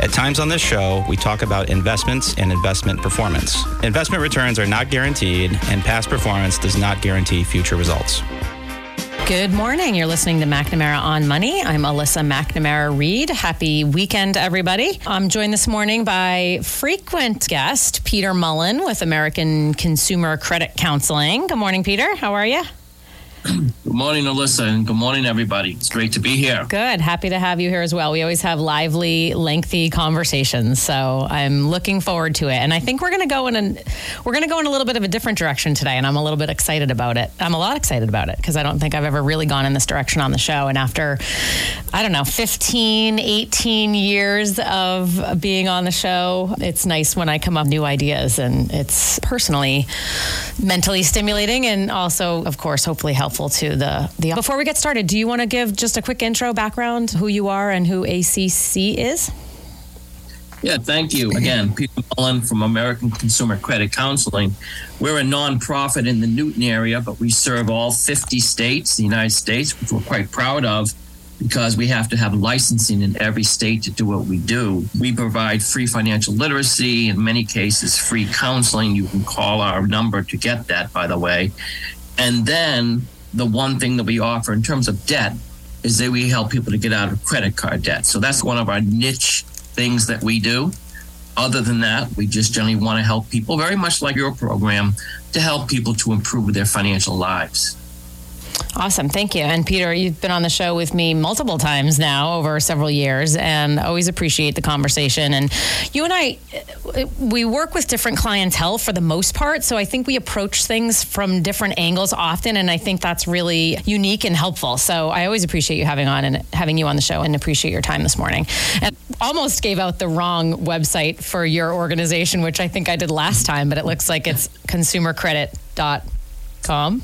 At times on this show, we talk about investments and investment performance. Investment returns are not guaranteed, and past performance does not guarantee future results. Good morning. You're listening to McNamara on Money. I'm Alyssa McNamara Reed. Happy weekend, everybody. I'm joined this morning by frequent guest Peter Mullen with American Consumer Credit Counseling. Good morning, Peter. How are you? Good morning, Alyssa, and good morning, everybody. It's great to be here. Good. Happy to have you here as well. We always have lively, lengthy conversations, so I'm looking forward to it. And I think we're going to go in a we're going to go in a little bit of a different direction today, and I'm a little bit excited about it. I'm a lot excited about it because I don't think I've ever really gone in this direction on the show. And after I don't know, 15, 18 years of being on the show, it's nice when I come up with new ideas, and it's personally mentally stimulating, and also, of course, hopefully helpful helpful to the the. Before we get started, do you want to give just a quick intro, background, who you are, and who ACC is? Yeah, thank you again, Peter Mullen from American Consumer Credit Counseling. We're a nonprofit in the Newton area, but we serve all 50 states, the United States, which we're quite proud of because we have to have licensing in every state to do what we do. We provide free financial literacy, in many cases, free counseling. You can call our number to get that, by the way. And then the one thing that we offer in terms of debt is that we help people to get out of credit card debt. So that's one of our niche things that we do. Other than that, we just generally want to help people, very much like your program, to help people to improve their financial lives. Awesome. Thank you. And Peter, you've been on the show with me multiple times now over several years and always appreciate the conversation. And you and I, we work with different clientele for the most part. So I think we approach things from different angles often. And I think that's really unique and helpful. So I always appreciate you having on and having you on the show and appreciate your time this morning. And almost gave out the wrong website for your organization, which I think I did last time, but it looks like it's consumercredit.com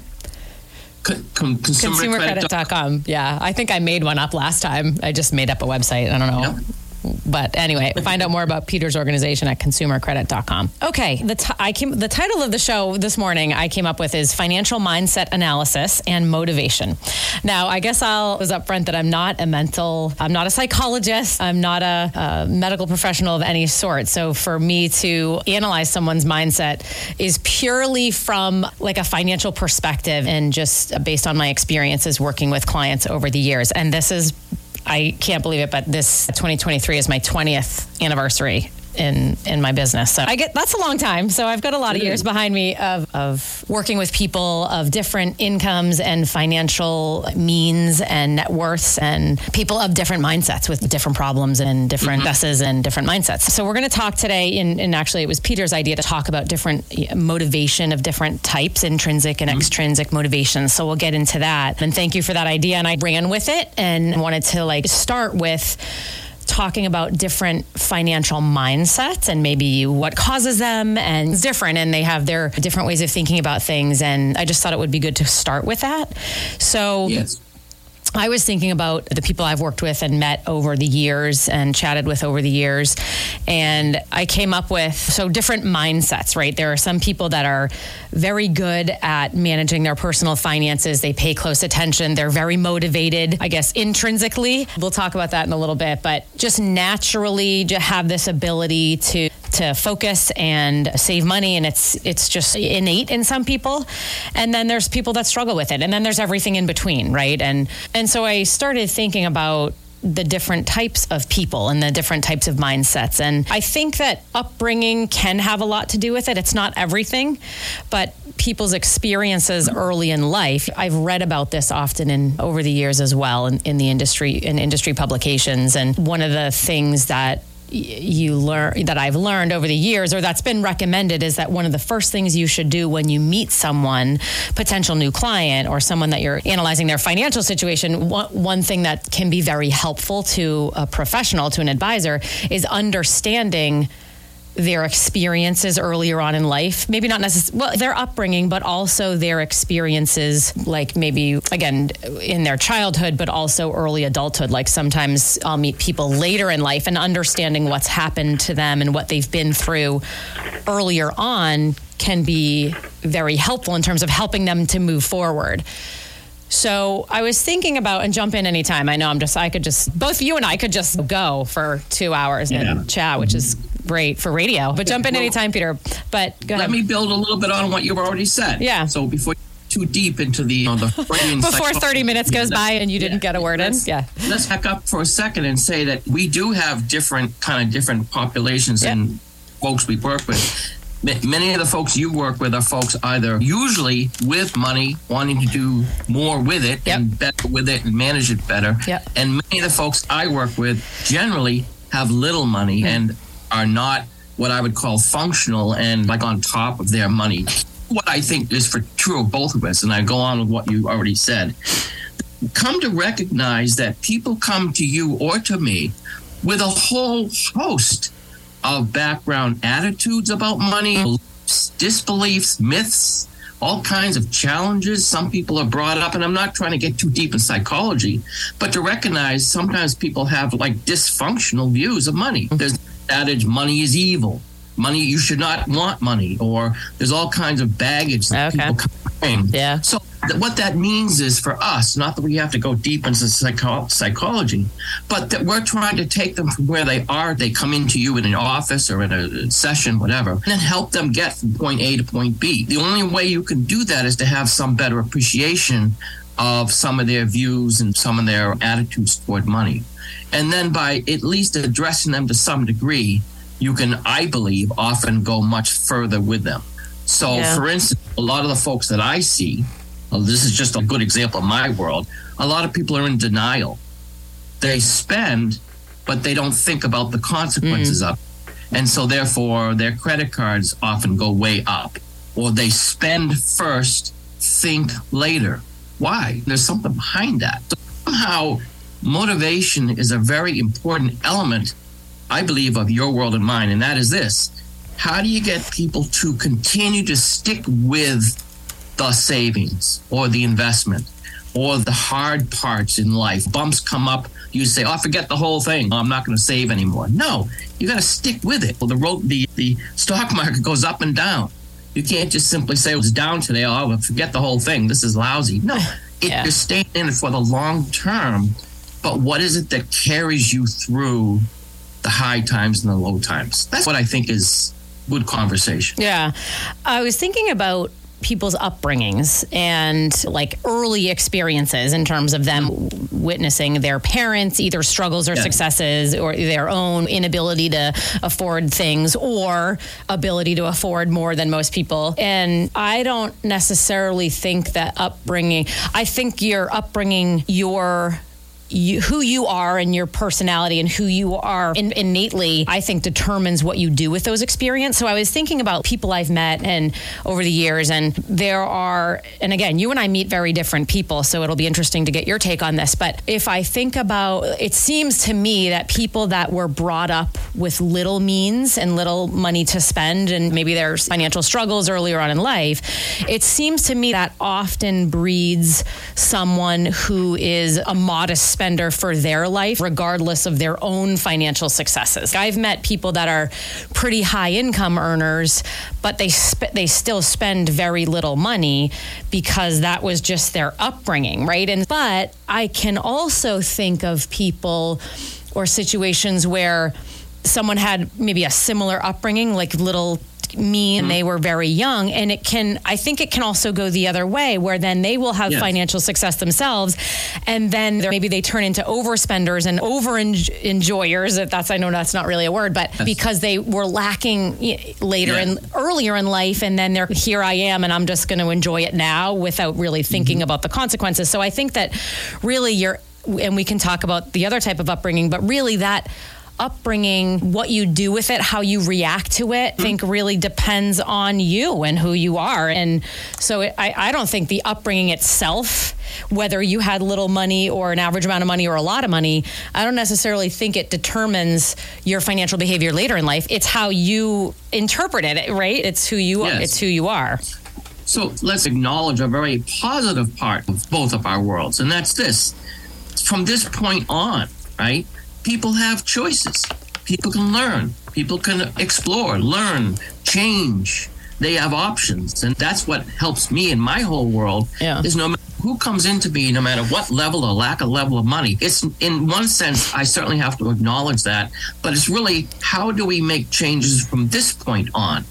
consumercredit.com. Yeah, I think I made one up last time. I just made up a website. I don't know. But anyway, find out more about Peter's organization at consumercredit.com. Okay, the, t- I came, the title of the show this morning I came up with is Financial Mindset Analysis and Motivation. Now, I guess I'll was upfront that I'm not a mental, I'm not a psychologist, I'm not a, a medical professional of any sort. So for me to analyze someone's mindset is purely from like a financial perspective and just based on my experiences working with clients over the years. And this is I can't believe it, but this 2023 is my 20th anniversary in in my business. So I get that's a long time. So I've got a lot of years behind me of of working with people of different incomes and financial means and net worths and people of different mindsets with different problems and different mm and different mindsets. So we're going to talk today and, and actually it was Peter's idea to talk about different motivation of different types, intrinsic and mm-hmm. extrinsic motivation. So we'll get into that. And thank you for that idea and I ran with it and wanted to like start with talking about different financial mindsets and maybe what causes them and it's different and they have their different ways of thinking about things and I just thought it would be good to start with that. So yes. I was thinking about the people I've worked with and met over the years and chatted with over the years. And I came up with so different mindsets, right? There are some people that are very good at managing their personal finances. They pay close attention. They're very motivated, I guess, intrinsically. We'll talk about that in a little bit, but just naturally to have this ability to to focus and save money and it's it's just innate in some people and then there's people that struggle with it and then there's everything in between right and and so I started thinking about the different types of people and the different types of mindsets. And I think that upbringing can have a lot to do with it. It's not everything, but people's experiences early in life. I've read about this often in over the years as well in, in the industry in industry publications. And one of the things that you learn that I've learned over the years or that's been recommended is that one of the first things you should do when you meet someone potential new client or someone that you're analyzing their financial situation one, one thing that can be very helpful to a professional to an advisor is understanding their experiences earlier on in life. Maybe not necessarily well, their upbringing, but also their experiences, like maybe again in their childhood, but also early adulthood. Like sometimes I'll meet people later in life and understanding what's happened to them and what they've been through earlier on can be very helpful in terms of helping them to move forward. So I was thinking about and jump in anytime. I know I'm just I could just both you and I could just go for two hours yeah. and chat, which is great for radio. But jump in well, anytime, Peter. But go let me build a little bit on what you've already said. Yeah. So before too deep into the, you know, the before 30 minutes goes by and you didn't yeah, get a word in. Yeah. Let's back up for a second and say that we do have different kind of different populations yeah. and folks we work with many of the folks you work with are folks either usually with money wanting to do more with it yep. and better with it and manage it better yep. and many of the folks i work with generally have little money mm. and are not what i would call functional and like on top of their money. What i think is for true of both of us and i go on with what you already said. Come to recognize that people come to you or to me with a whole host of background attitudes about money, beliefs, disbeliefs, myths, all kinds of challenges some people are brought up and i'm not trying to get too deep in psychology but to recognize sometimes people have like dysfunctional views of money. There's adage money is evil money you should not want money or there's all kinds of baggage that okay. people bring yeah so what that means is for us, not that we have to go deep into psycho- psychology, but that we're trying to take them from where they are. They come into you in an office or in a session, whatever, and then help them get from point A to point B. The only way you can do that is to have some better appreciation of some of their views and some of their attitudes toward money. And then by at least addressing them to some degree, you can, I believe, often go much further with them. So, yeah. for instance, a lot of the folks that I see, well, this is just a good example of my world. A lot of people are in denial. They spend, but they don't think about the consequences mm. of it. And so, therefore, their credit cards often go way up, or they spend first, think later. Why? There's something behind that. So somehow, motivation is a very important element, I believe, of your world and mine. And that is this how do you get people to continue to stick with the savings or the investment or the hard parts in life. Bumps come up, you say, "Oh, forget the whole thing. I'm not going to save anymore." No, you got to stick with it. Well, the road, the the stock market goes up and down. You can't just simply say oh, it's down today. Oh, forget the whole thing. This is lousy. No, it, yeah. you're staying in it for the long term. But what is it that carries you through the high times and the low times? That's what I think is good conversation. Yeah, I was thinking about people's upbringings and like early experiences in terms of them witnessing their parents either struggles or yeah. successes or their own inability to afford things or ability to afford more than most people and i don't necessarily think that upbringing i think your upbringing your you, who you are and your personality and who you are in, innately, I think determines what you do with those experiences. So I was thinking about people I've met and over the years, and there are, and again, you and I meet very different people, so it'll be interesting to get your take on this. But if I think about, it seems to me that people that were brought up with little means and little money to spend, and maybe there's financial struggles earlier on in life, it seems to me that often breeds someone who is a modest spender for their life, regardless of their own financial successes. I've met people that are pretty high income earners, but they sp- they still spend very little money because that was just their upbringing, right? And but I can also think of people or situations where someone had maybe a similar upbringing, like little me and mm-hmm. they were very young. And it can, I think it can also go the other way where then they will have yes. financial success themselves. And then maybe they turn into overspenders and over enjoyers. That's, I know that's not really a word, but yes. because they were lacking later yeah. and earlier in life. And then they're here I am and I'm just going to enjoy it now without really thinking mm-hmm. about the consequences. So I think that really you're, and we can talk about the other type of upbringing, but really that upbringing, what you do with it, how you react to it, I think really depends on you and who you are. And so it, I, I don't think the upbringing itself, whether you had little money or an average amount of money or a lot of money, I don't necessarily think it determines your financial behavior later in life. It's how you interpret it, right? It's who you Yes. are. It's who you are. So let's acknowledge a very positive part of both of our worlds, and that's this. From this point on, right, people have choices. People can learn, people can explore, learn, change. They have options, and that's what helps me in my whole world. Yeah. Is no matter who comes into me, no matter what level or lack of level of money. It's in one sense, I certainly have to acknowledge that, but it's really how do we make changes from this point on?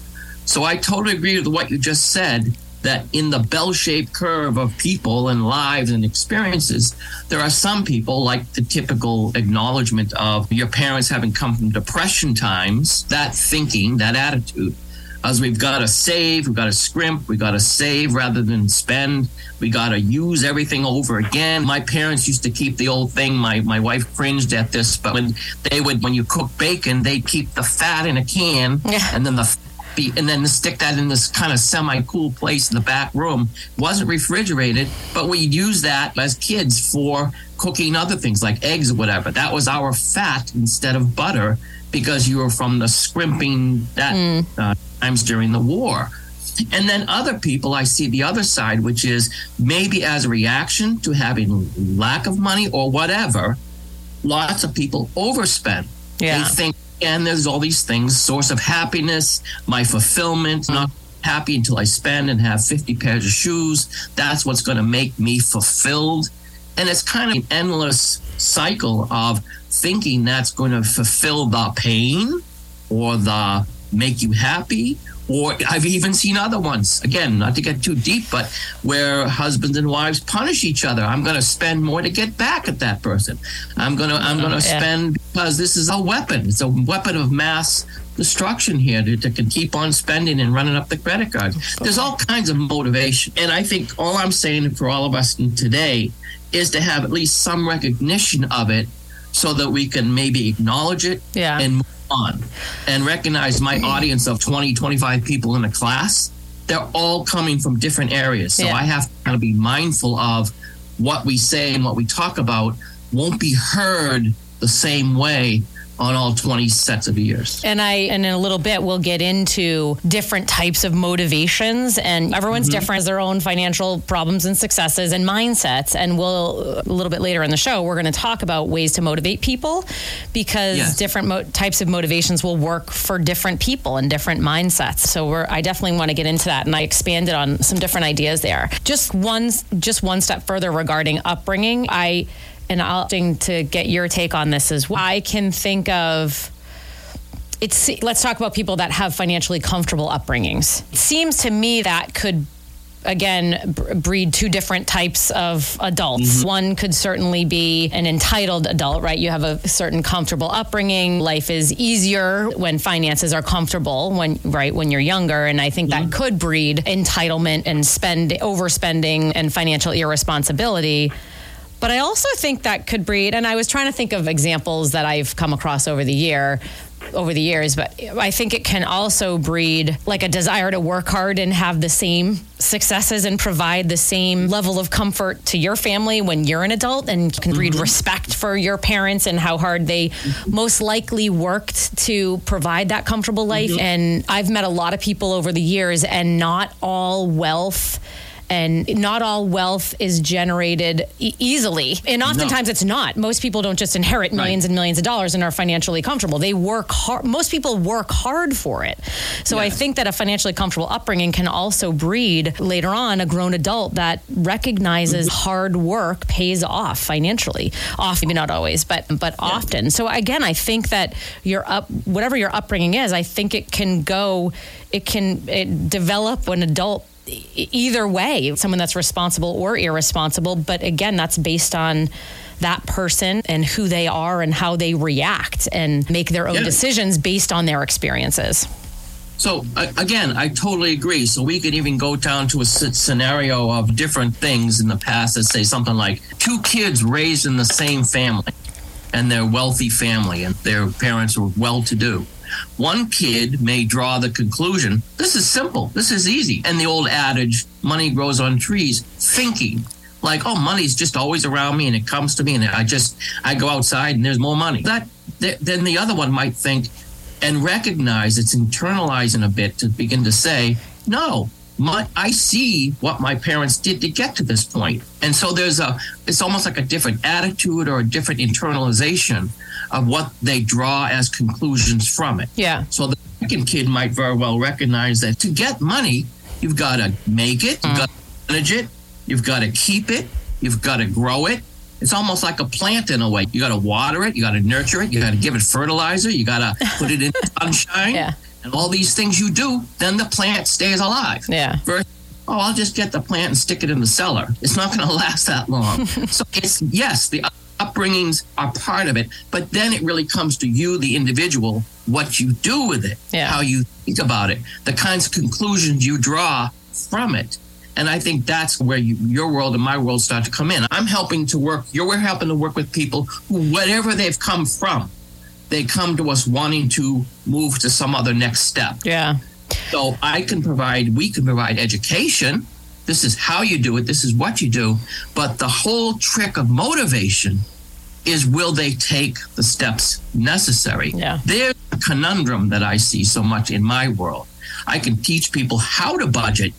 So I totally agree with what you just said that in the bell shaped curve of people and lives and experiences, there are some people, like the typical acknowledgement of your parents having come from depression times, that thinking, that attitude. As we've got to save, we've got to scrimp, we've got to save rather than spend. We got to use everything over again. My parents used to keep the old thing. My my wife cringed at this, but when they would, when you cook bacon, they keep the fat in a can, Yeah. and then the be, and then stick that in this kind of semi-cool place in the back room. wasn't refrigerated, but we'd use that as kids for cooking other things like eggs or whatever. That was our fat instead of butter because you were from the scrimping that uh, times during the war. And then other people, I see the other side, which is maybe as a reaction to having lack of money or whatever, lots of people overspend. Yeah. They think, and there's all these things source of happiness, my fulfillment, not happy until I spend and have 50 pairs of shoes. That's what's going to make me fulfilled. And it's kind of an endless cycle of thinking that's going to fulfill the pain or the make you happy. Or I've even seen other ones, again, not to get too deep, but where husbands and wives punish each other. I'm going to spend more to get back at that person. I'm going to, I'm going to oh, Yeah. spend because this is a weapon. It's a weapon of mass destruction here to, to can keep on spending and running up the credit card. There's all kinds of motivation. And I think all I'm saying for all of us today is to have at least some recognition of it so that we can maybe acknowledge it Yeah. and move on and recognize my mm-hmm. audience of 20, 25 people in a class. They're all coming from different areas. So Yeah. I have to kind of be mindful of what we say and what we talk about won't be heard the same way on all 20 sets of ears. And I, and in a little bit, we'll get into different types of motivations, and everyone's Mm-hmm. different, has their own financial problems and successes and mindsets. And we'll a little bit later in the show, we're going to talk about ways to motivate people because Yes. different mo- types of motivations will work for different people and different mindsets. So we're, I definitely want to get into that, and I expanded on some different ideas there. Just one, just one step further regarding upbringing, I. And I'll to get your take on this as well. I can think of it's let's talk about people that have financially comfortable upbringings. It seems to me that could again breed two different types of adults. Mm-hmm. One could certainly be an entitled adult, right? You have a certain comfortable upbringing. Life is easier when finances are comfortable when right when you're younger and I think that mm-hmm. could breed entitlement and spend overspending and financial irresponsibility. But I also think that could breed, and I was trying to think of examples that I've come across over the year, over the years, but I think it can also breed like a desire to work hard and have the same successes and provide the same level of comfort to your family when you're an adult and can breed mm-hmm. respect for your parents and how hard they most likely worked to provide that comfortable life. Mm-hmm. And I've met a lot of people over the years, and not all wealth and not all wealth is generated e- easily. And oftentimes it's not. Most people don't just inherit millions and millions of dollars and are financially comfortable. They work hard. Most people work hard for it. So I think that a financially comfortable upbringing can also breed later on a grown adult that recognizes mm-hmm. hard work pays off financially. Often, maybe not always, but but often. So again, I think that your up whatever your upbringing is, I think it can go, it can it develop an adult either way, someone that's responsible or irresponsible. But again, that's based on that person and who they are and how they react and make their own Yeah. decisions based on their experiences. So again, I totally agree. So we could even go down to a scenario of different things in the past that say something like two kids raised in the same family. and they're wealthy family and their parents are well to do. One kid may draw the conclusion this is simple, this is easy. And the old adage, money grows on trees, thinking like, oh, money's just always around me and it comes to me and I just, I go outside and there's more money. That, then the other one might think and recognize it's internalizing a bit to begin to say, no, my, I see what my parents did to get to this point. And so there's a, it's almost like a different attitude or a different internalization of what they draw as conclusions from it. Yeah. So the second kid might very well recognize that to get money, you've got to make it, you've mm. got to manage it, you've got to keep it, you've got to grow it. It's almost like a plant in a way. You got to water it, you got to nurture it, you got to give it fertilizer, you got to put it in sunshine. Yeah. And all these things you do, then the plant stays alive. Yeah. Versus, oh, I'll just get the plant and stick it in the cellar. It's not going to last that long. so it's yes, the upbringings are part of it, but then it really comes to you, the individual, what you do with it, Yeah. how you think about it, the kinds of conclusions you draw from it. And I think that's where you, your world and my world start to come in. I'm helping to work, you're helping to work with people who, whatever they've come from, they come to us wanting to move to some other next step. Yeah. So I can provide, we can provide education. This is how you do it, this is what you do. But the whole trick of motivation is will they take the steps necessary? Yeah. There's a conundrum that I see so much in my world. I can teach people how to budget,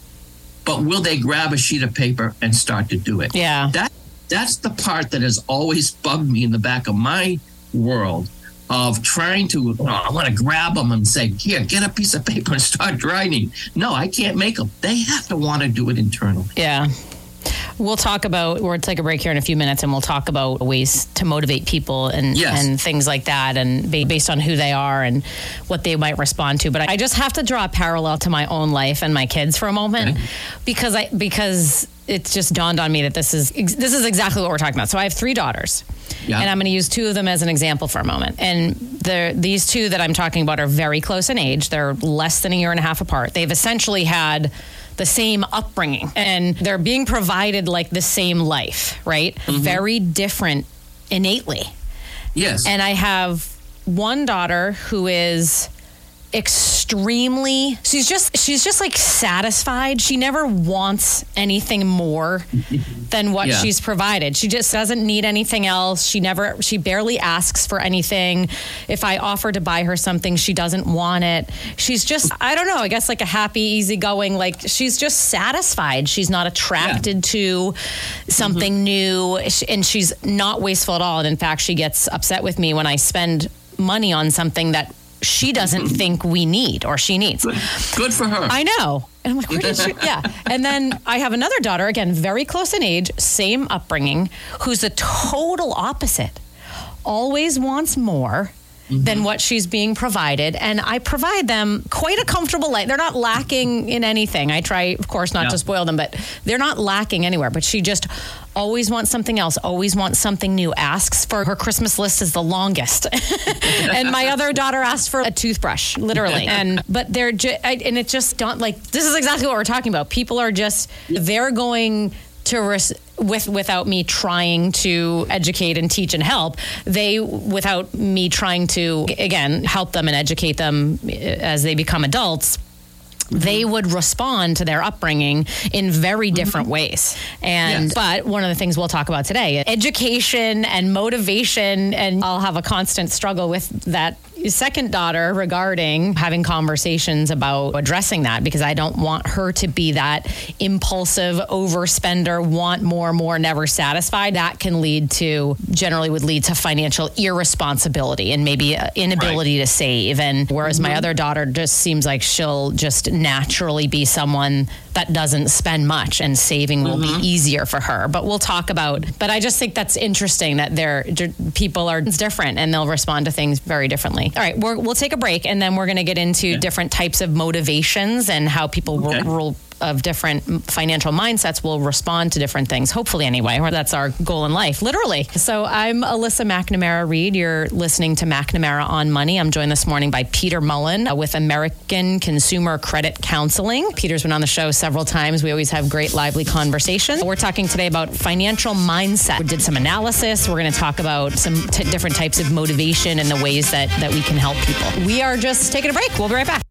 but will they grab a sheet of paper and start to do it? Yeah. That that's the part that has always bugged me in the back of my world of trying to oh, I want to grab them and say, "Here, get a piece of paper and start writing." No, I can't make them. They have to want to do it internally. Yeah. We'll talk about, we'll take a break here in a few minutes and we'll talk about ways to motivate people and, Yes. and things like that and based on who they are and what they might respond to. But I just have to draw a parallel to my own life and my kids for a moment Okay. because I, because it's just dawned on me that this is, this is exactly what we're talking about. So I have three daughters. Yeah. And I'm going to use two of them as an example for a moment. And these two that I'm talking about are very close in age. They're less than a year and a half apart. They've essentially had the same upbringing and they're being provided like the same life, right? Mm-hmm. Very different innately. Yes. And I have one daughter who is extremely she's just she's just like satisfied. She never wants anything more than what Yeah. she's provided. She just doesn't need anything else. She never she barely asks for anything. If i offer to buy her something she doesn't want it. She's just i don't know i guess like a happy easygoing like she's just satisfied. She's not attracted to something mm-hmm. new. And she's not wasteful at all. And in fact she gets upset with me when i spend money on something that she doesn't think we need or she needs. good, for her. I know. And I'm like, where did she? Yeah. And then I have another daughter, again, very close in age, same upbringing, who's the total opposite. Always wants more. Mm-hmm. Than what she's being provided. And I provide them quite a comfortable life. They're not lacking in anything. I try, of course, not Yeah. to spoil them, but they're not lacking anywhere. But she just always wants something else, always wants something new, asks for her Christmas list is the longest. and my other daughter asked for a toothbrush, literally. And but they're ju- I, and it just don't like this is exactly what we're talking about. People are just they're going to res- with without me trying to educate and teach and help. They without me trying to again help them and educate them eh, as they become adults they would respond to their upbringing in very different ways. And Yes. but one of the things we'll talk about today, education and motivation and I'll have a constant struggle with that second daughter regarding having conversations about addressing that because I don't want her to be that impulsive overspender, want more, more, never satisfied. That can lead to generally would lead to financial irresponsibility and maybe uh, inability to save. And whereas my other daughter just seems like she'll just naturally be someone that doesn't spend much and saving will be easier for her. But we'll talk about, but I just think that's interesting that they're, people are different and they'll respond to things very differently. All right, we're, we'll take a break and then we're going to get into different types of motivations and how people will, Okay. will of different financial mindsets will respond to different things, hopefully, anyway, or that's our goal in life, literally. So I'm Alyssa McNamara Reed. You're listening to McNamara on Money. I'm joined this morning by Peter Mullen uh, with American Consumer Credit Counseling. Peter's been on the show several times. We always have great, lively conversations. We're talking today about financial mindset. We did some analysis. We're going to talk about some t- different types of motivation and the ways that, that we can help people. We are just taking a break. We'll be right back.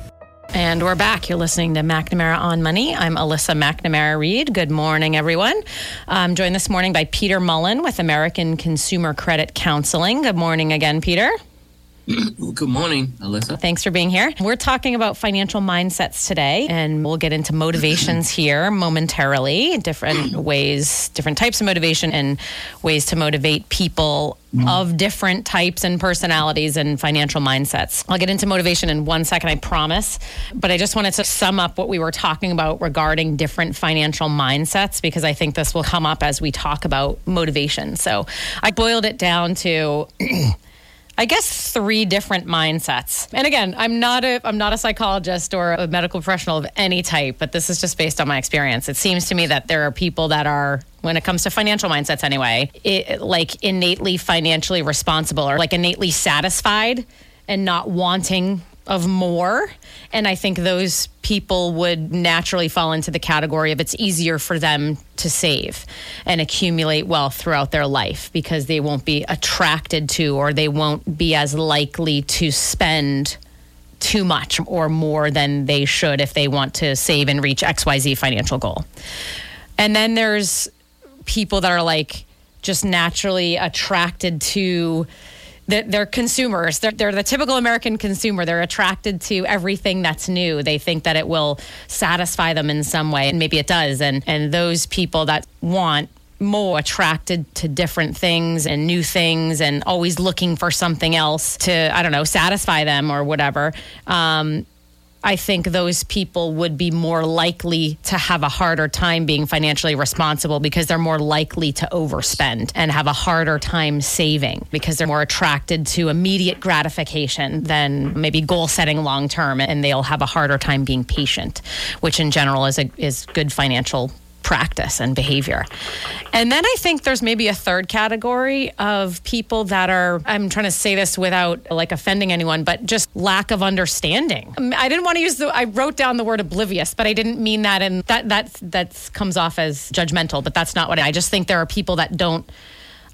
And we're back. You're listening to McNamara on Money. I'm Alyssa McNamara Reed. Good morning, everyone. I'm joined this morning by Peter Mullen with American Consumer Credit Counseling. Good morning again, Peter. Good morning, Alyssa. Thanks for being here. We're talking about financial mindsets today, and we'll get into motivations here momentarily, different ways, different types of motivation, and ways to motivate people mm. of different types and personalities and financial mindsets. I'll get into motivation in one second, I promise. But I just wanted to sum up what we were talking about regarding different financial mindsets because I think this will come up as we talk about motivation. So I boiled it down to. I guess three different mindsets. And again, I'm not a I'm not a psychologist or a medical professional of any type, but this is just based on my experience. It seems to me that there are people that are when it comes to financial mindsets anyway, it, like innately financially responsible or like innately satisfied and not wanting of more. And I think those people would naturally fall into the category of it's easier for them to save and accumulate wealth throughout their life because they won't be attracted to or they won't be as likely to spend too much or more than they should if they want to save and reach XYZ financial goal. And then there's people that are like just naturally attracted to they're consumers. They're, they're, the typical American consumer. They're attracted to everything that's new. They think that it will satisfy them in some way, and maybe it does. And and those people that want more attracted to different things and new things and always looking for something else to I don't know satisfy them or whatever. Um, I think those people would be more likely to have a harder time being financially responsible because they're more likely to overspend and have a harder time saving because they're more attracted to immediate gratification than maybe goal setting long term and they'll have a harder time being patient, which in general is a, is good financial practice and behavior. And then I think there's maybe a third category of people that are, I'm trying to say this without like offending anyone, but just lack of understanding. Um, I didn't want to use the, I wrote down the word oblivious, but I didn't mean that. And that, that, that comes off as judgmental, but that's not what I, I just think there are people that don't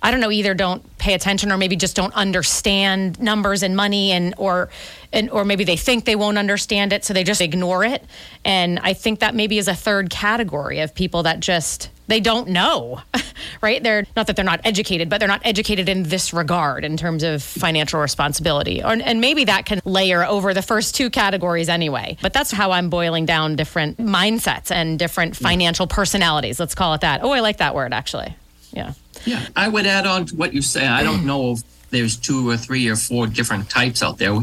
I don't know, either don't pay attention or maybe just don't understand numbers and money and or and or maybe they think they won't understand it so they just ignore it. And I think that maybe is a third category of people that just they don't know. right? They're not that they're not educated, but they're not educated in this regard in terms of financial responsibility. Or, and maybe that can layer over the first two categories anyway. But that's how I'm boiling down different mindsets and different mm. financial personalities. Let's call it that. Oh, I like that word actually. Yeah. Yeah, I would add on to what you say. I don't know if there's two or three or four different types out there.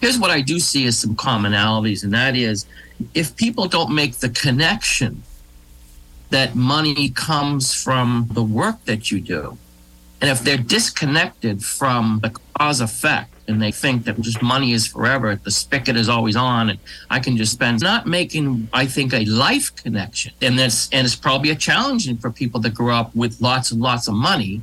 Here's what I do see as some commonalities, and that is if people don't make the connection that money comes from the work that you do, and if they're disconnected from the cause effect, and they think that just money is forever, the spigot is always on, and I can just spend. Not making, I think, a life connection, and this and it's probably a challenging for people that grow up with lots and lots of money.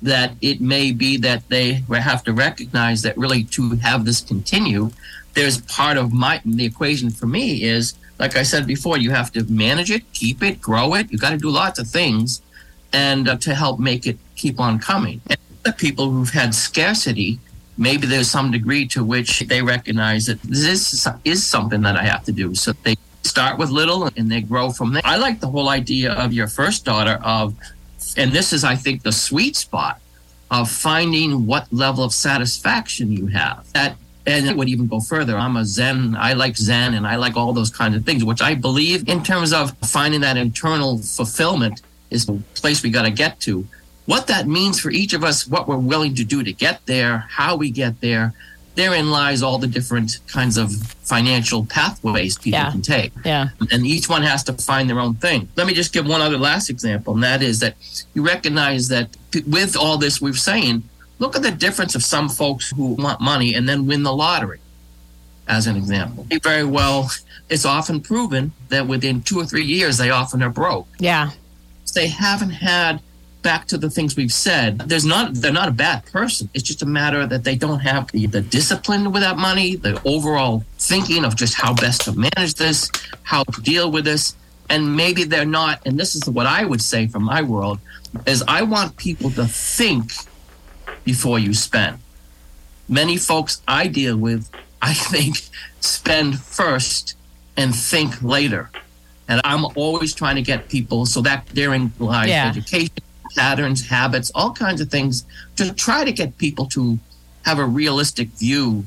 That it may be that they have to recognize that really to have this continue, there's part of my the equation for me is like I said before, you have to manage it, keep it, grow it. You got to do lots of things, and uh, to help make it keep on coming. And the people who've had scarcity maybe there's some degree to which they recognize that this is something that I have to do. So they start with little and they grow from there. I like the whole idea of your first daughter of, and this is, I think, the sweet spot of finding what level of satisfaction you have. That And it would even go further. I'm a Zen. I like Zen and I like all those kinds of things, which I believe in terms of finding that internal fulfillment is the place we got to get to. What that means for each of us, what we're willing to do to get there, how we get there, therein lies all the different kinds of financial pathways people Yeah. can take. Yeah. And each one has to find their own thing. Let me just give one other last example, and that is that you recognize that with all this we're saying, look at the difference of some folks who want money and then win the lottery, as an example. Very well, it's often proven that within two or three years, they often are broke Yeah. they haven't had back to the things we've said there's not they're not a bad person. It's just a matter that they don't have the, the discipline with that money the overall thinking of just how best to manage this how to deal with this. And maybe they're not and this is what i would say from my world is i want people to think before you spend. Many folks i deal with i think spend first and think later. And I'm always trying to get people so that therein lies Yeah. education, patterns, habits, all kinds of things to try to get people to have a realistic view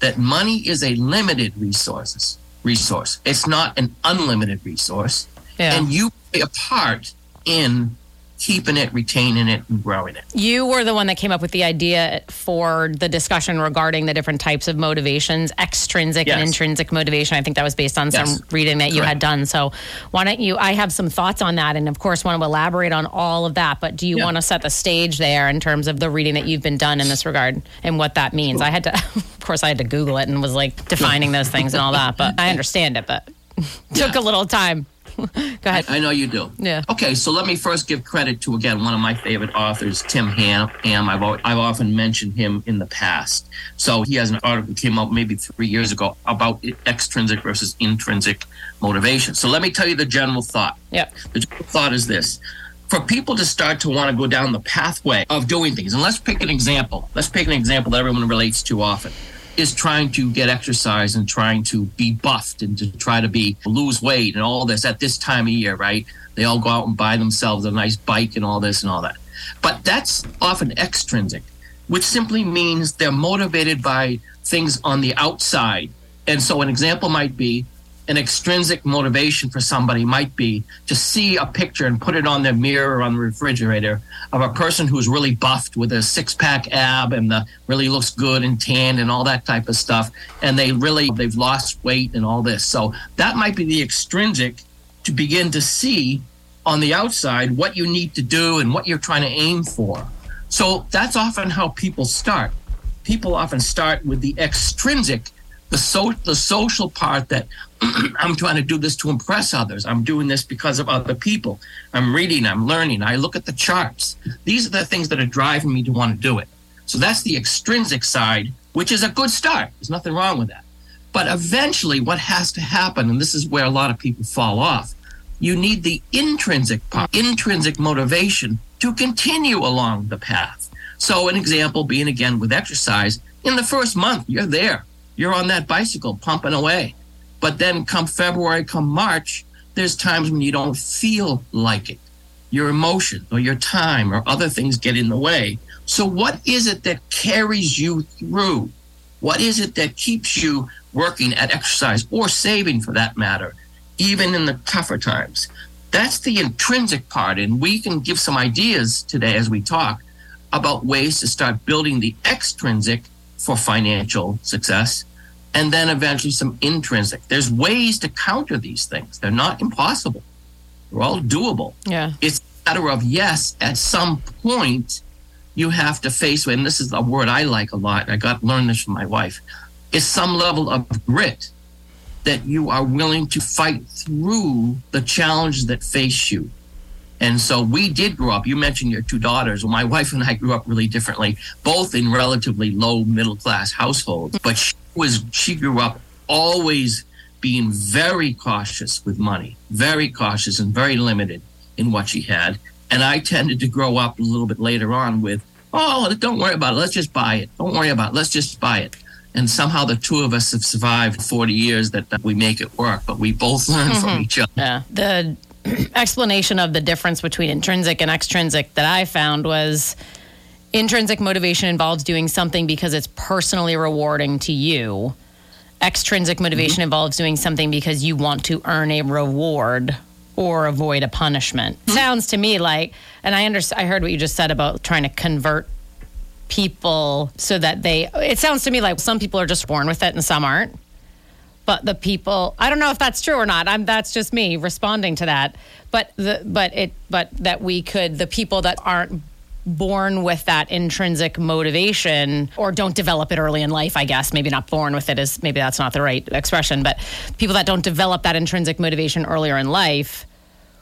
that money is a limited resources resource. It's not an unlimited resource. Yeah. And you play a part in keeping it, retaining it, and growing it. You were the one that came up with the idea for the discussion regarding the different types of motivations, extrinsic and intrinsic motivation. I think that was based on some reading that you had done. So, why don't you? I have some thoughts on that, and of course, want to elaborate on all of that. But do you Yeah. want to set the stage there in terms of the reading that you've been done in this regard and what that means? I had to, of course, I had to Google it and was like defining those things and all that. But I understand it, but took a little time. Go ahead. I know you do. Yeah. Okay, so let me first give credit to again one of my favorite authors, Tim Ham. Ham. I've I've often mentioned him in the past. So he has an article came out maybe three years ago about extrinsic versus intrinsic motivation. So let me tell you the general thought. Yeah. The general thought is this. For people to start to want to go down the pathway of doing things, and let's pick an example. Let's pick an example that everyone relates to often. Is trying to get exercise and trying to be buffed and to try to be lose weight and all this at this time of year, right? They all go out and buy themselves a nice bike and all this and all that. But that's often extrinsic, which simply means they're motivated by things on the outside. And so an example might be an extrinsic motivation for somebody might be to see a picture and put it on their mirror or on the refrigerator of a person who's really buffed with a six pack ab and the really looks good and tanned and all that type of stuff. And they really, they've lost weight and all this. So that might be the extrinsic to begin to see on the outside what you need to do and what you're trying to aim for. So that's often how people start. People often start with the extrinsic, the so the social part that I'm trying to do this to impress others. I'm doing this because of other people. I'm reading, I'm learning, I look at the charts. These are the things that are driving me to want to do it. So that's the extrinsic side, which is a good start. There's nothing wrong with that. But eventually, what has to happen, and this is where a lot of people fall off, you need the intrinsic part, intrinsic motivation to continue along the path. So, an example being again with exercise, in the first month, you're there. You're on that bicycle pumping away. But then come February, come March, there's times when you don't feel like it. Your emotion or your time or other things get in the way. So, what is it that carries you through? What is it that keeps you working at exercise or saving for that matter, even in the tougher times? That's the intrinsic part. And we can give some ideas today as we talk about ways to start building the extrinsic for financial success and then eventually some intrinsic. There's ways to counter these things. They're not impossible. They're all doable. Yeah. It's a matter of yes, at some point you have to face and this is a word I like a lot. I got learned this from my wife. Is some level of grit that you are willing to fight through the challenges that face you. And so we did grow up. You mentioned your two daughters. Well, my wife and I grew up really differently, both in relatively low middle class households. But she was she grew up always being very cautious with money, very cautious and very limited in what she had. And I tended to grow up a little bit later on with, oh, don't worry about it. Let's just buy it. Don't worry about it. Let's just buy it. And somehow the two of us have survived 40 years that, that we make it work, but we both learn from mm-hmm. each other. Yeah. The explanation of the difference between intrinsic and extrinsic that I found was intrinsic motivation involves doing something because it's personally rewarding to you. Extrinsic motivation mm-hmm. involves doing something because you want to earn a reward or avoid a punishment. Mm-hmm. Sounds to me like, and I understand. I heard what you just said about trying to convert people so that they. It sounds to me like some people are just born with it and some aren't. But the people, I don't know if that's true or not. I'm that's just me responding to that. But the but it but that we could the people that aren't born with that intrinsic motivation or don't develop it early in life, I guess. Maybe not born with it is maybe that's not the right expression, but people that don't develop that intrinsic motivation earlier in life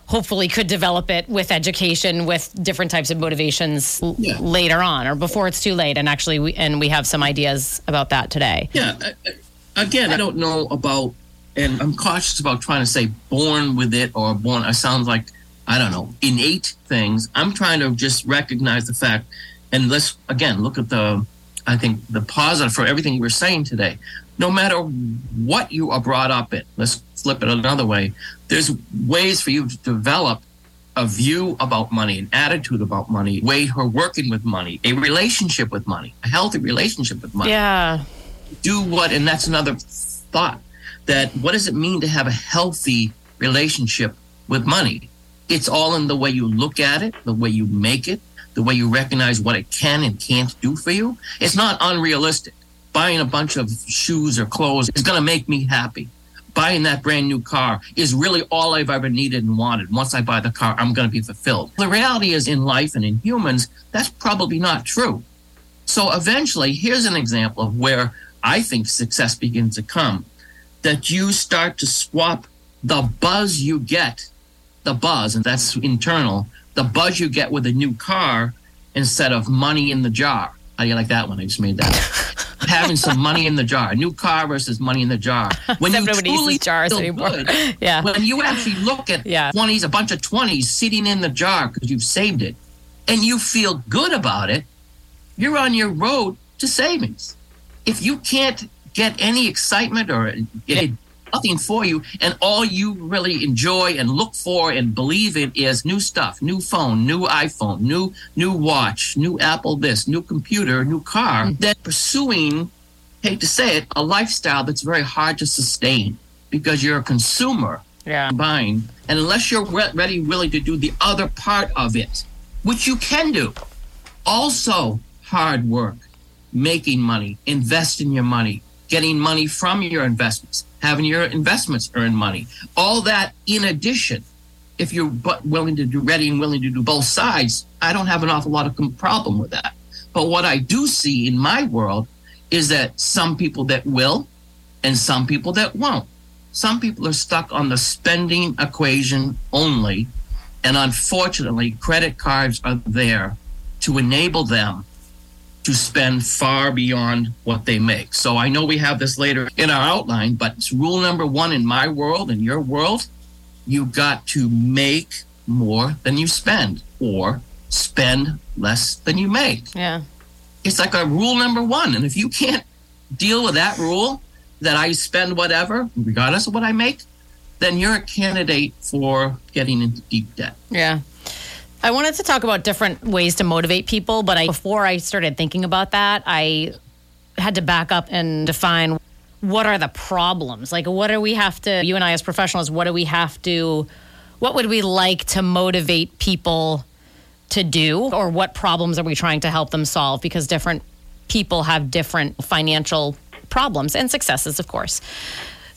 hopefully could develop it with education with different types of motivations yeah. later on or before it's too late and actually we and we have some ideas about that today yeah again i don't know about and i'm cautious about trying to say born with it or born i sounds like I don't know, innate things. I'm trying to just recognize the fact, and let's again look at the, I think the positive for everything were saying today. No matter what you are brought up in, let's flip it another way. There's ways for you to develop a view about money, an attitude about money, way for working with money, a relationship with money, a healthy relationship with money. Yeah. Do what, and that's another thought that what does it mean to have a healthy relationship with money? It's all in the way you look at it, the way you make it, the way you recognize what it can and can't do for you. It's not unrealistic. Buying a bunch of shoes or clothes is going to make me happy. Buying that brand new car is really all I've ever needed and wanted. Once I buy the car, I'm going to be fulfilled. The reality is in life and in humans, that's probably not true. So eventually, here's an example of where I think success begins to come that you start to swap the buzz you get the buzz, and that's internal, the buzz you get with a new car instead of money in the jar. How do you like that one? I just made that. Having some money in the jar, a new car versus money in the jar. When you truly jars anymore. Good, yeah. When you actually look at yeah. 20s, a bunch of 20s sitting in the jar because you've saved it, and you feel good about it, you're on your road to savings. If you can't get any excitement or it nothing for you, and all you really enjoy and look for and believe in is new stuff, new phone, new iPhone, new new watch, new Apple this, new computer, new car, mm-hmm. then pursuing, hate to say it, a lifestyle that's very hard to sustain because you're a consumer yeah. buying. And unless you're re- ready, willing to do the other part of it, which you can do, also hard work, making money, investing your money, getting money from your investments, having your investments earn money. All that in addition, if you're willing to do ready and willing to do both sides, I don't have an awful lot of problem with that. But what I do see in my world is that some people that will and some people that won't. Some people are stuck on the spending equation only. And unfortunately, credit cards are there to enable them to spend far beyond what they make. So I know we have this later in our outline, but it's rule number one in my world, in your world, you got to make more than you spend or spend less than you make. Yeah. It's like a rule number one. And if you can't deal with that rule, that I spend whatever, regardless of what I make, then you're a candidate for getting into deep debt. Yeah. I wanted to talk about different ways to motivate people, but I, before I started thinking about that, I had to back up and define what are the problems? Like, what do we have to, you and I as professionals, what do we have to, what would we like to motivate people to do? Or what problems are we trying to help them solve? Because different people have different financial problems and successes, of course.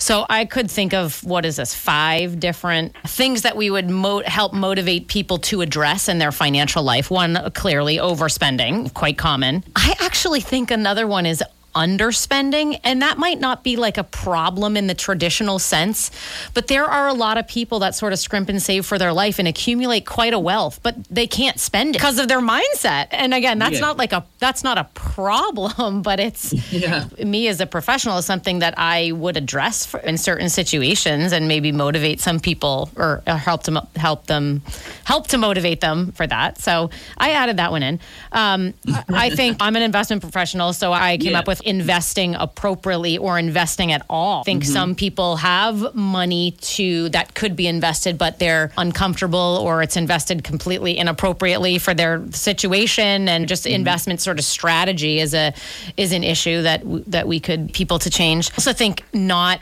So I could think of what is this, five different things that we would mo- help motivate people to address in their financial life. One, clearly, overspending, quite common. I actually think another one is underspending. And that might not be like a problem in the traditional sense, but there are a lot of people that sort of scrimp and save for their life and accumulate quite a wealth, but they can't spend it because of their mindset. And again, that's yeah. not like a that's not a problem, but it's yeah. me as a professional is something that I would address for, in certain situations and maybe motivate some people or help to help them help to motivate them for that. So I added that one in. Um, I think I'm an investment professional, so I came yeah. up with investing appropriately or investing at all. I think mm-hmm. some people have money to that could be invested, but they're uncomfortable or it's invested completely inappropriately for their situation and just mm-hmm. investment sort of strategy is a is an issue that w- that we could people to change. I also think not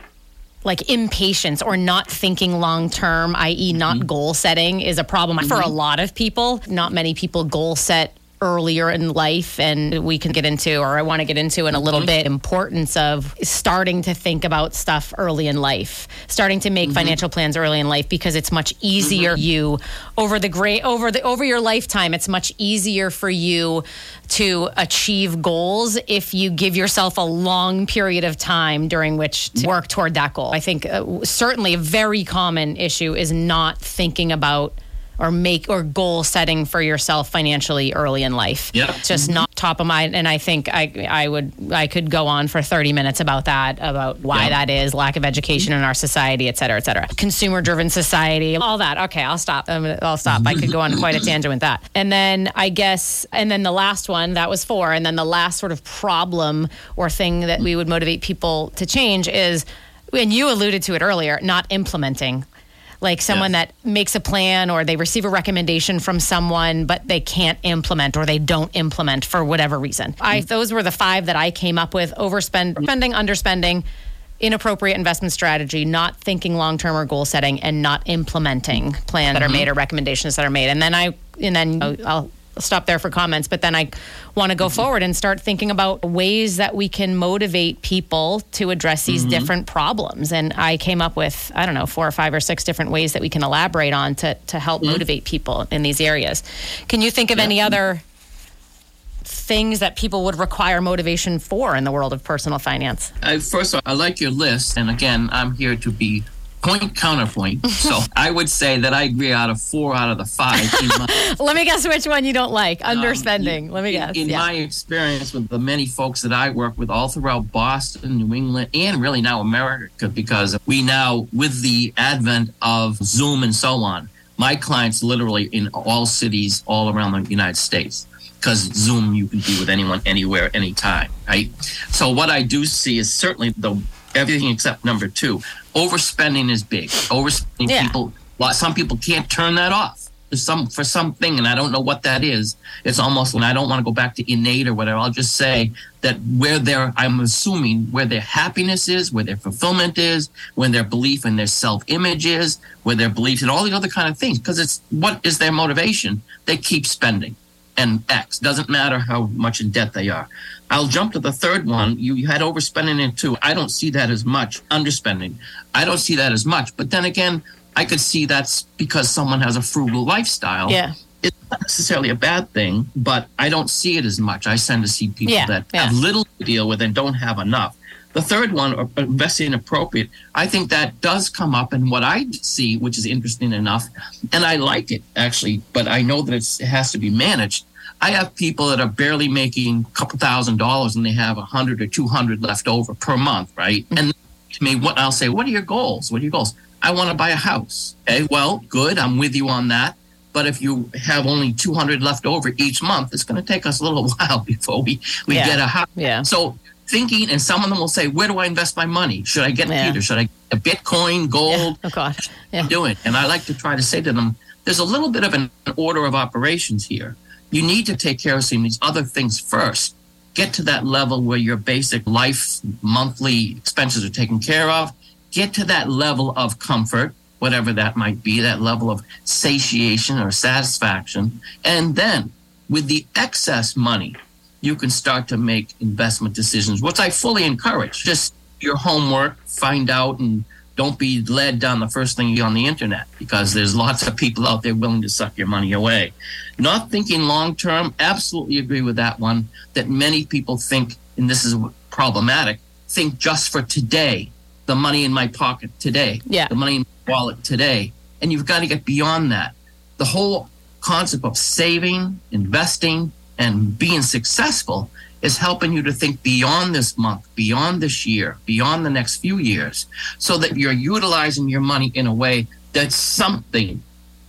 like impatience or not thinking long term, i.e., not mm-hmm. goal setting, is a problem for a lot of people. Not many people goal set earlier in life and we can get into or I want to get into in a little mm-hmm. bit importance of starting to think about stuff early in life. Starting to make mm-hmm. financial plans early in life because it's much easier mm-hmm. you over the great over the over your lifetime it's much easier for you to achieve goals if you give yourself a long period of time during which to work toward that goal. I think uh, certainly a very common issue is not thinking about or make or goal setting for yourself financially early in life. Yeah. Just not top of mind. And I think I I would I could go on for 30 minutes about that about why Yep. that is lack of education in our society et cetera et cetera. Consumer driven society all that. Okay I'll stop. Um, I'll stop. I could go on quite a tangent with that. And then I guess and then the last one that was four. And then the last sort of problem or thing that we would motivate people to change is and you alluded to it earlier not implementing like someone Yes. that makes a plan or they receive a recommendation from someone but they can't implement or they don't implement for whatever reason. I mm. those were the five that I came up with: overspend, spending, underspending, inappropriate investment strategy, not thinking long term or goal setting, and not implementing plans that are mm-hmm. made or recommendations that are made. And then I and then oh. I'll, I'll stop there for comments, but then I want to go mm-hmm. forward and start thinking about ways that we can motivate people to address these mm-hmm. different problems. And I came up with, I don't know, four or five or six different ways that we can elaborate on to, to help mm-hmm. motivate people in these areas. Can you think of any other things that people would require motivation for in the world of personal finance? I, first, of all, I like your list, and again, I'm here to be point counterpoint. so I would say that I agree out of four out of the five. My, Let me guess which one you don't like. Um, Underspending. Let me in, guess. in yeah. my experience with the many folks that I work with all throughout Boston, New England, and really now America, because we now, with the advent of Zoom and so on, my clients literally in all cities all around the United States. Because Zoom you can be with anyone, anywhere, anytime, right? So what I do see is certainly the everything except number two. Overspending is big. Overspending Yeah. people. Well, some people can't turn that off. Some for something, and I don't know what that is. It's almost when I don't want to go back to innate or whatever. I'll just say that where their I'm assuming where their happiness is, where their fulfillment is, when their belief in their self image is, where their beliefs and all the other kind of things. Because it's what is their motivation? They keep spending, and X doesn't matter how much in debt they are. I'll jump to the third one. You, you had overspending in two. I don't see that as much. Underspending. I don't see that as much. But then again, I could see that's because someone has a frugal lifestyle. Yeah. It's not necessarily a bad thing, but I don't see it as much. I tend to see people Yeah, that yeah. have little to deal with and don't have enough. The third one, uh, uh investing appropriate, I think that does come up in what I see, which is interesting enough. And I like it actually, but I know that it's, it has to be managed. I have people that are barely making a couple thousand dollars and they have a hundred or two hundred left over per month, right? Mm-hmm. And to me, what I'll say, what are your goals? What are your goals? I want to buy a house. Okay, well, good. I'm with you on that. But if you have only 200 left over each month, it's going to take us a little while before we, we Yeah. get a house. Yeah. So thinking, and some of them will say, where do I invest my money? Should I get Yeah. Peter? Should I get Bitcoin, gold? Oh, God. Yeah. do it. And I like to try to say to them, there's a little bit of an order of operations here. You need to take care of some of these other things first. Get to that level where your basic life monthly expenses are taken care of. Get to that level of comfort, whatever that might be, that level of satiation or satisfaction. And then with the excess money, you can start to make investment decisions, which I fully encourage. Just your homework, find out, and don't be led down the first thing you on the internet because there's lots of people out there willing to suck your money away. Not thinking long term, absolutely agree with that one. That many people think, and this is problematic, think just for today, the money in my pocket today, Yeah. the money in my wallet today. And you've got to get beyond that. The whole concept of saving, investing, and being successful is helping you to think beyond this month, beyond this year, beyond the next few years, so that you're utilizing your money in a way that something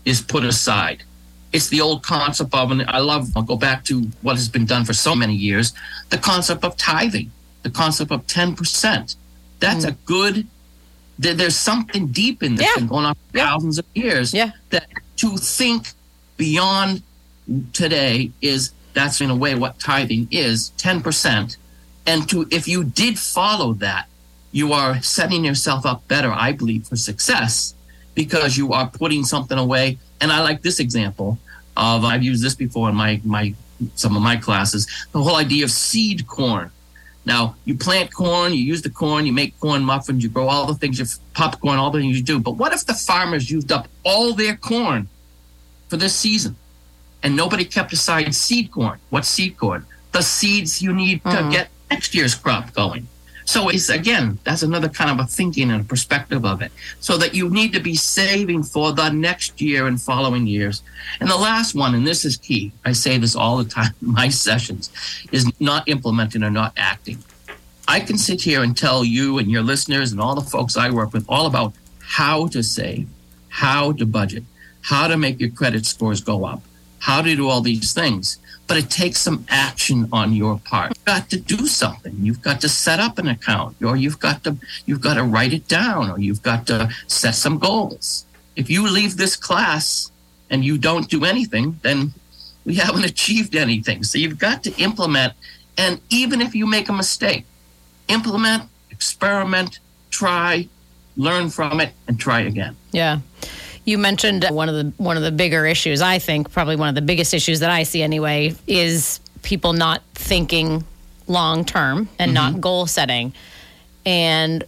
is put aside. It's the old concept of, and I love, I'll go back to what has been done for so many years the concept of tithing. the concept of 10%. That's mm. a good, there's something deep in this yeah. thing going on for yeah. thousands of years. Yeah. That to think beyond today is that's in a way what tithing is 10%. And to if you did follow that, you are setting yourself up better, I believe, for success because you are putting something away. And I like this example of I've used this before in my my some of my classes, the whole idea of seed corn. Now, you plant corn, you use the corn, you make corn muffins, you grow all the things, you popcorn, all the things you do. But what if the farmers used up all their corn for this season and nobody kept aside seed corn? What seed corn? The seeds you need to mm-hmm. get next year's crop going. So it's again, that's another kind of a thinking and a perspective of it. So that you need to be saving for the next year and following years. And the last one, and this is key, I say this all the time in my sessions, is not implementing or not acting. I can sit here and tell you and your listeners and all the folks I work with all about how to save, how to budget, how to make your credit scores go up, how to do all these things but it takes some action on your part. You've got to do something. You've got to set up an account, or you've got to you've got to write it down, or you've got to set some goals. If you leave this class and you don't do anything, then we haven't achieved anything. So you've got to implement, and even if you make a mistake, implement, experiment, try, learn from it, and try again. Yeah. You mentioned one of the one of the bigger issues. I think probably one of the biggest issues that I see anyway is people not thinking long term and mm-hmm. not goal setting. And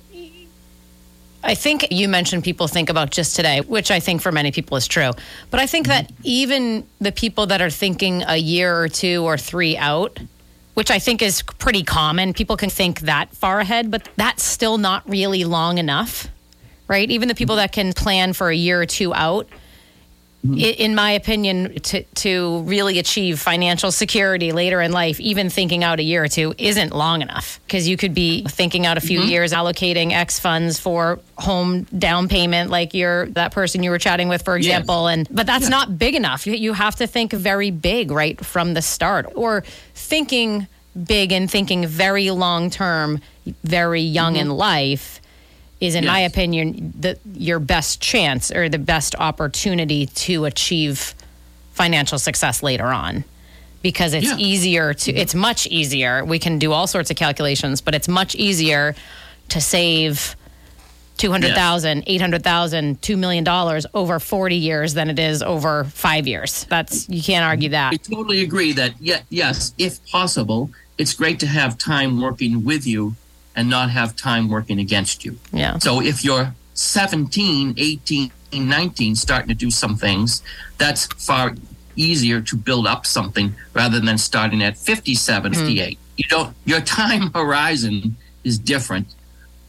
I think you mentioned people think about just today, which I think for many people is true. But I think that even the people that are thinking a year or two or three out, which I think is pretty common, people can think that far ahead, but that's still not really long enough right? Even the people that can plan for a year or two out, mm-hmm. in my opinion, to, to really achieve financial security later in life, even thinking out a year or two isn't long enough because you could be thinking out a few mm-hmm. years, allocating X funds for home down payment, like you're that person you were chatting with, for example. Yes. And but that's not big enough. You, you have to think very big right from the start, or thinking big and thinking very long term, very young mm-hmm. in life is, in yes. my opinion, the, your best chance or the best opportunity to achieve financial success later on because it's yeah. easier to it's much easier we can do all sorts of calculations but it's much easier to save 200,000, yes. 800,000, 2 million dollars over 40 years than it is over 5 years. That's you can't argue that. I totally agree that yeah, yes, if possible, it's great to have time working with you and not have time working against you. Yeah. So if you're 17, 18, 19 starting to do some things, that's far easier to build up something rather than starting at 57, mm. 58. You don't your time horizon is different.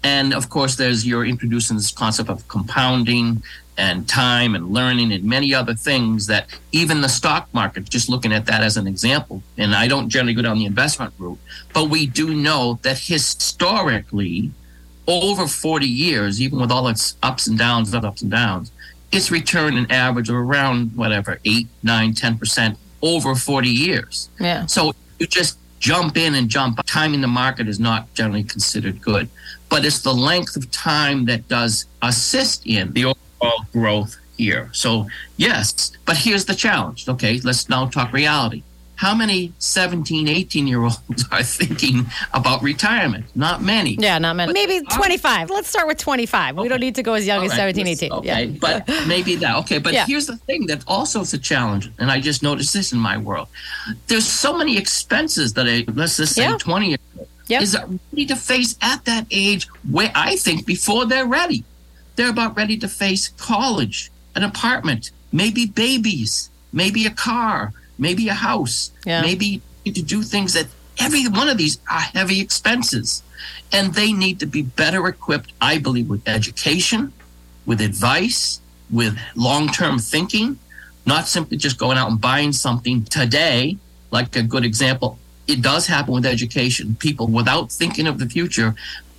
And of course there's you're introducing this concept of compounding and time and learning and many other things that even the stock market, just looking at that as an example, and I don't generally go down the investment route, but we do know that historically, over 40 years, even with all its ups and downs, ups and downs, it's returned an average of around whatever, 8, 9, 10% over 40 years. Yeah. So you just jump in and jump. Timing the market is not generally considered good, but it's the length of time that does assist in the overall growth here. So, yes, but here's the challenge. Okay, let's now talk reality. How many 17, 18 year olds are thinking about retirement? Not many. Yeah, not many. Maybe 25. Let's start with 25. Okay. We don't need to go as young All as right. 17, 18. Okay, yeah. but maybe that. Okay, but yeah. here's the thing that also is a challenge, and I just noticed this in my world. There's so many expenses that I, let's just say yeah. 20 years old, yep. is ready to face at that age where I think before they're ready. They're about ready to face college, an apartment, maybe babies, maybe a car, maybe a house, yeah. maybe to do things that every one of these are heavy expenses. And they need to be better equipped, I believe, with education, with advice, with long term thinking, not simply just going out and buying something today. Like a good example, it does happen with education. People, without thinking of the future,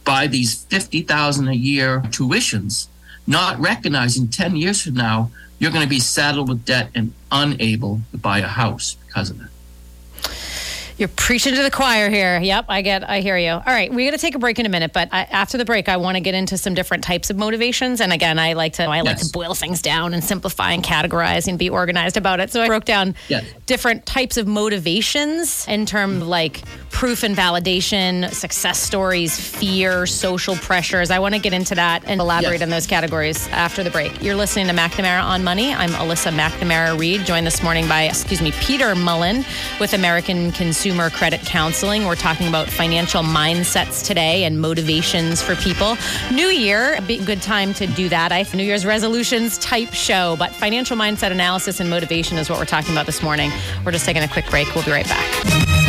buy these 50,000 a year tuitions, not recognizing 10 years from now, you're going to be saddled with debt and unable to buy a house because of it. You're preaching to the choir here. Yep, I get, I hear you. All right, we're going to take a break in a minute, but I, after the break, I want to get into some different types of motivations. And again, I like to, I like Yes. to boil things down and simplify and categorize and be organized about it. So I broke down Yes. different types of motivations in terms like proof and validation, success stories, fear, social pressures. I want to get into that and elaborate Yes. on those categories after the break. You're listening to McNamara on Money. I'm Alyssa McNamara Reed, joined this morning by, excuse me, Peter Mullen with American Consumer Credit Counseling. We're talking about financial mindsets today and motivations for people. New Year, a good time to do that. I New Year's resolutions type show, but financial mindset analysis and motivation is what we're talking about this morning. We're just taking a quick break. We'll be right back.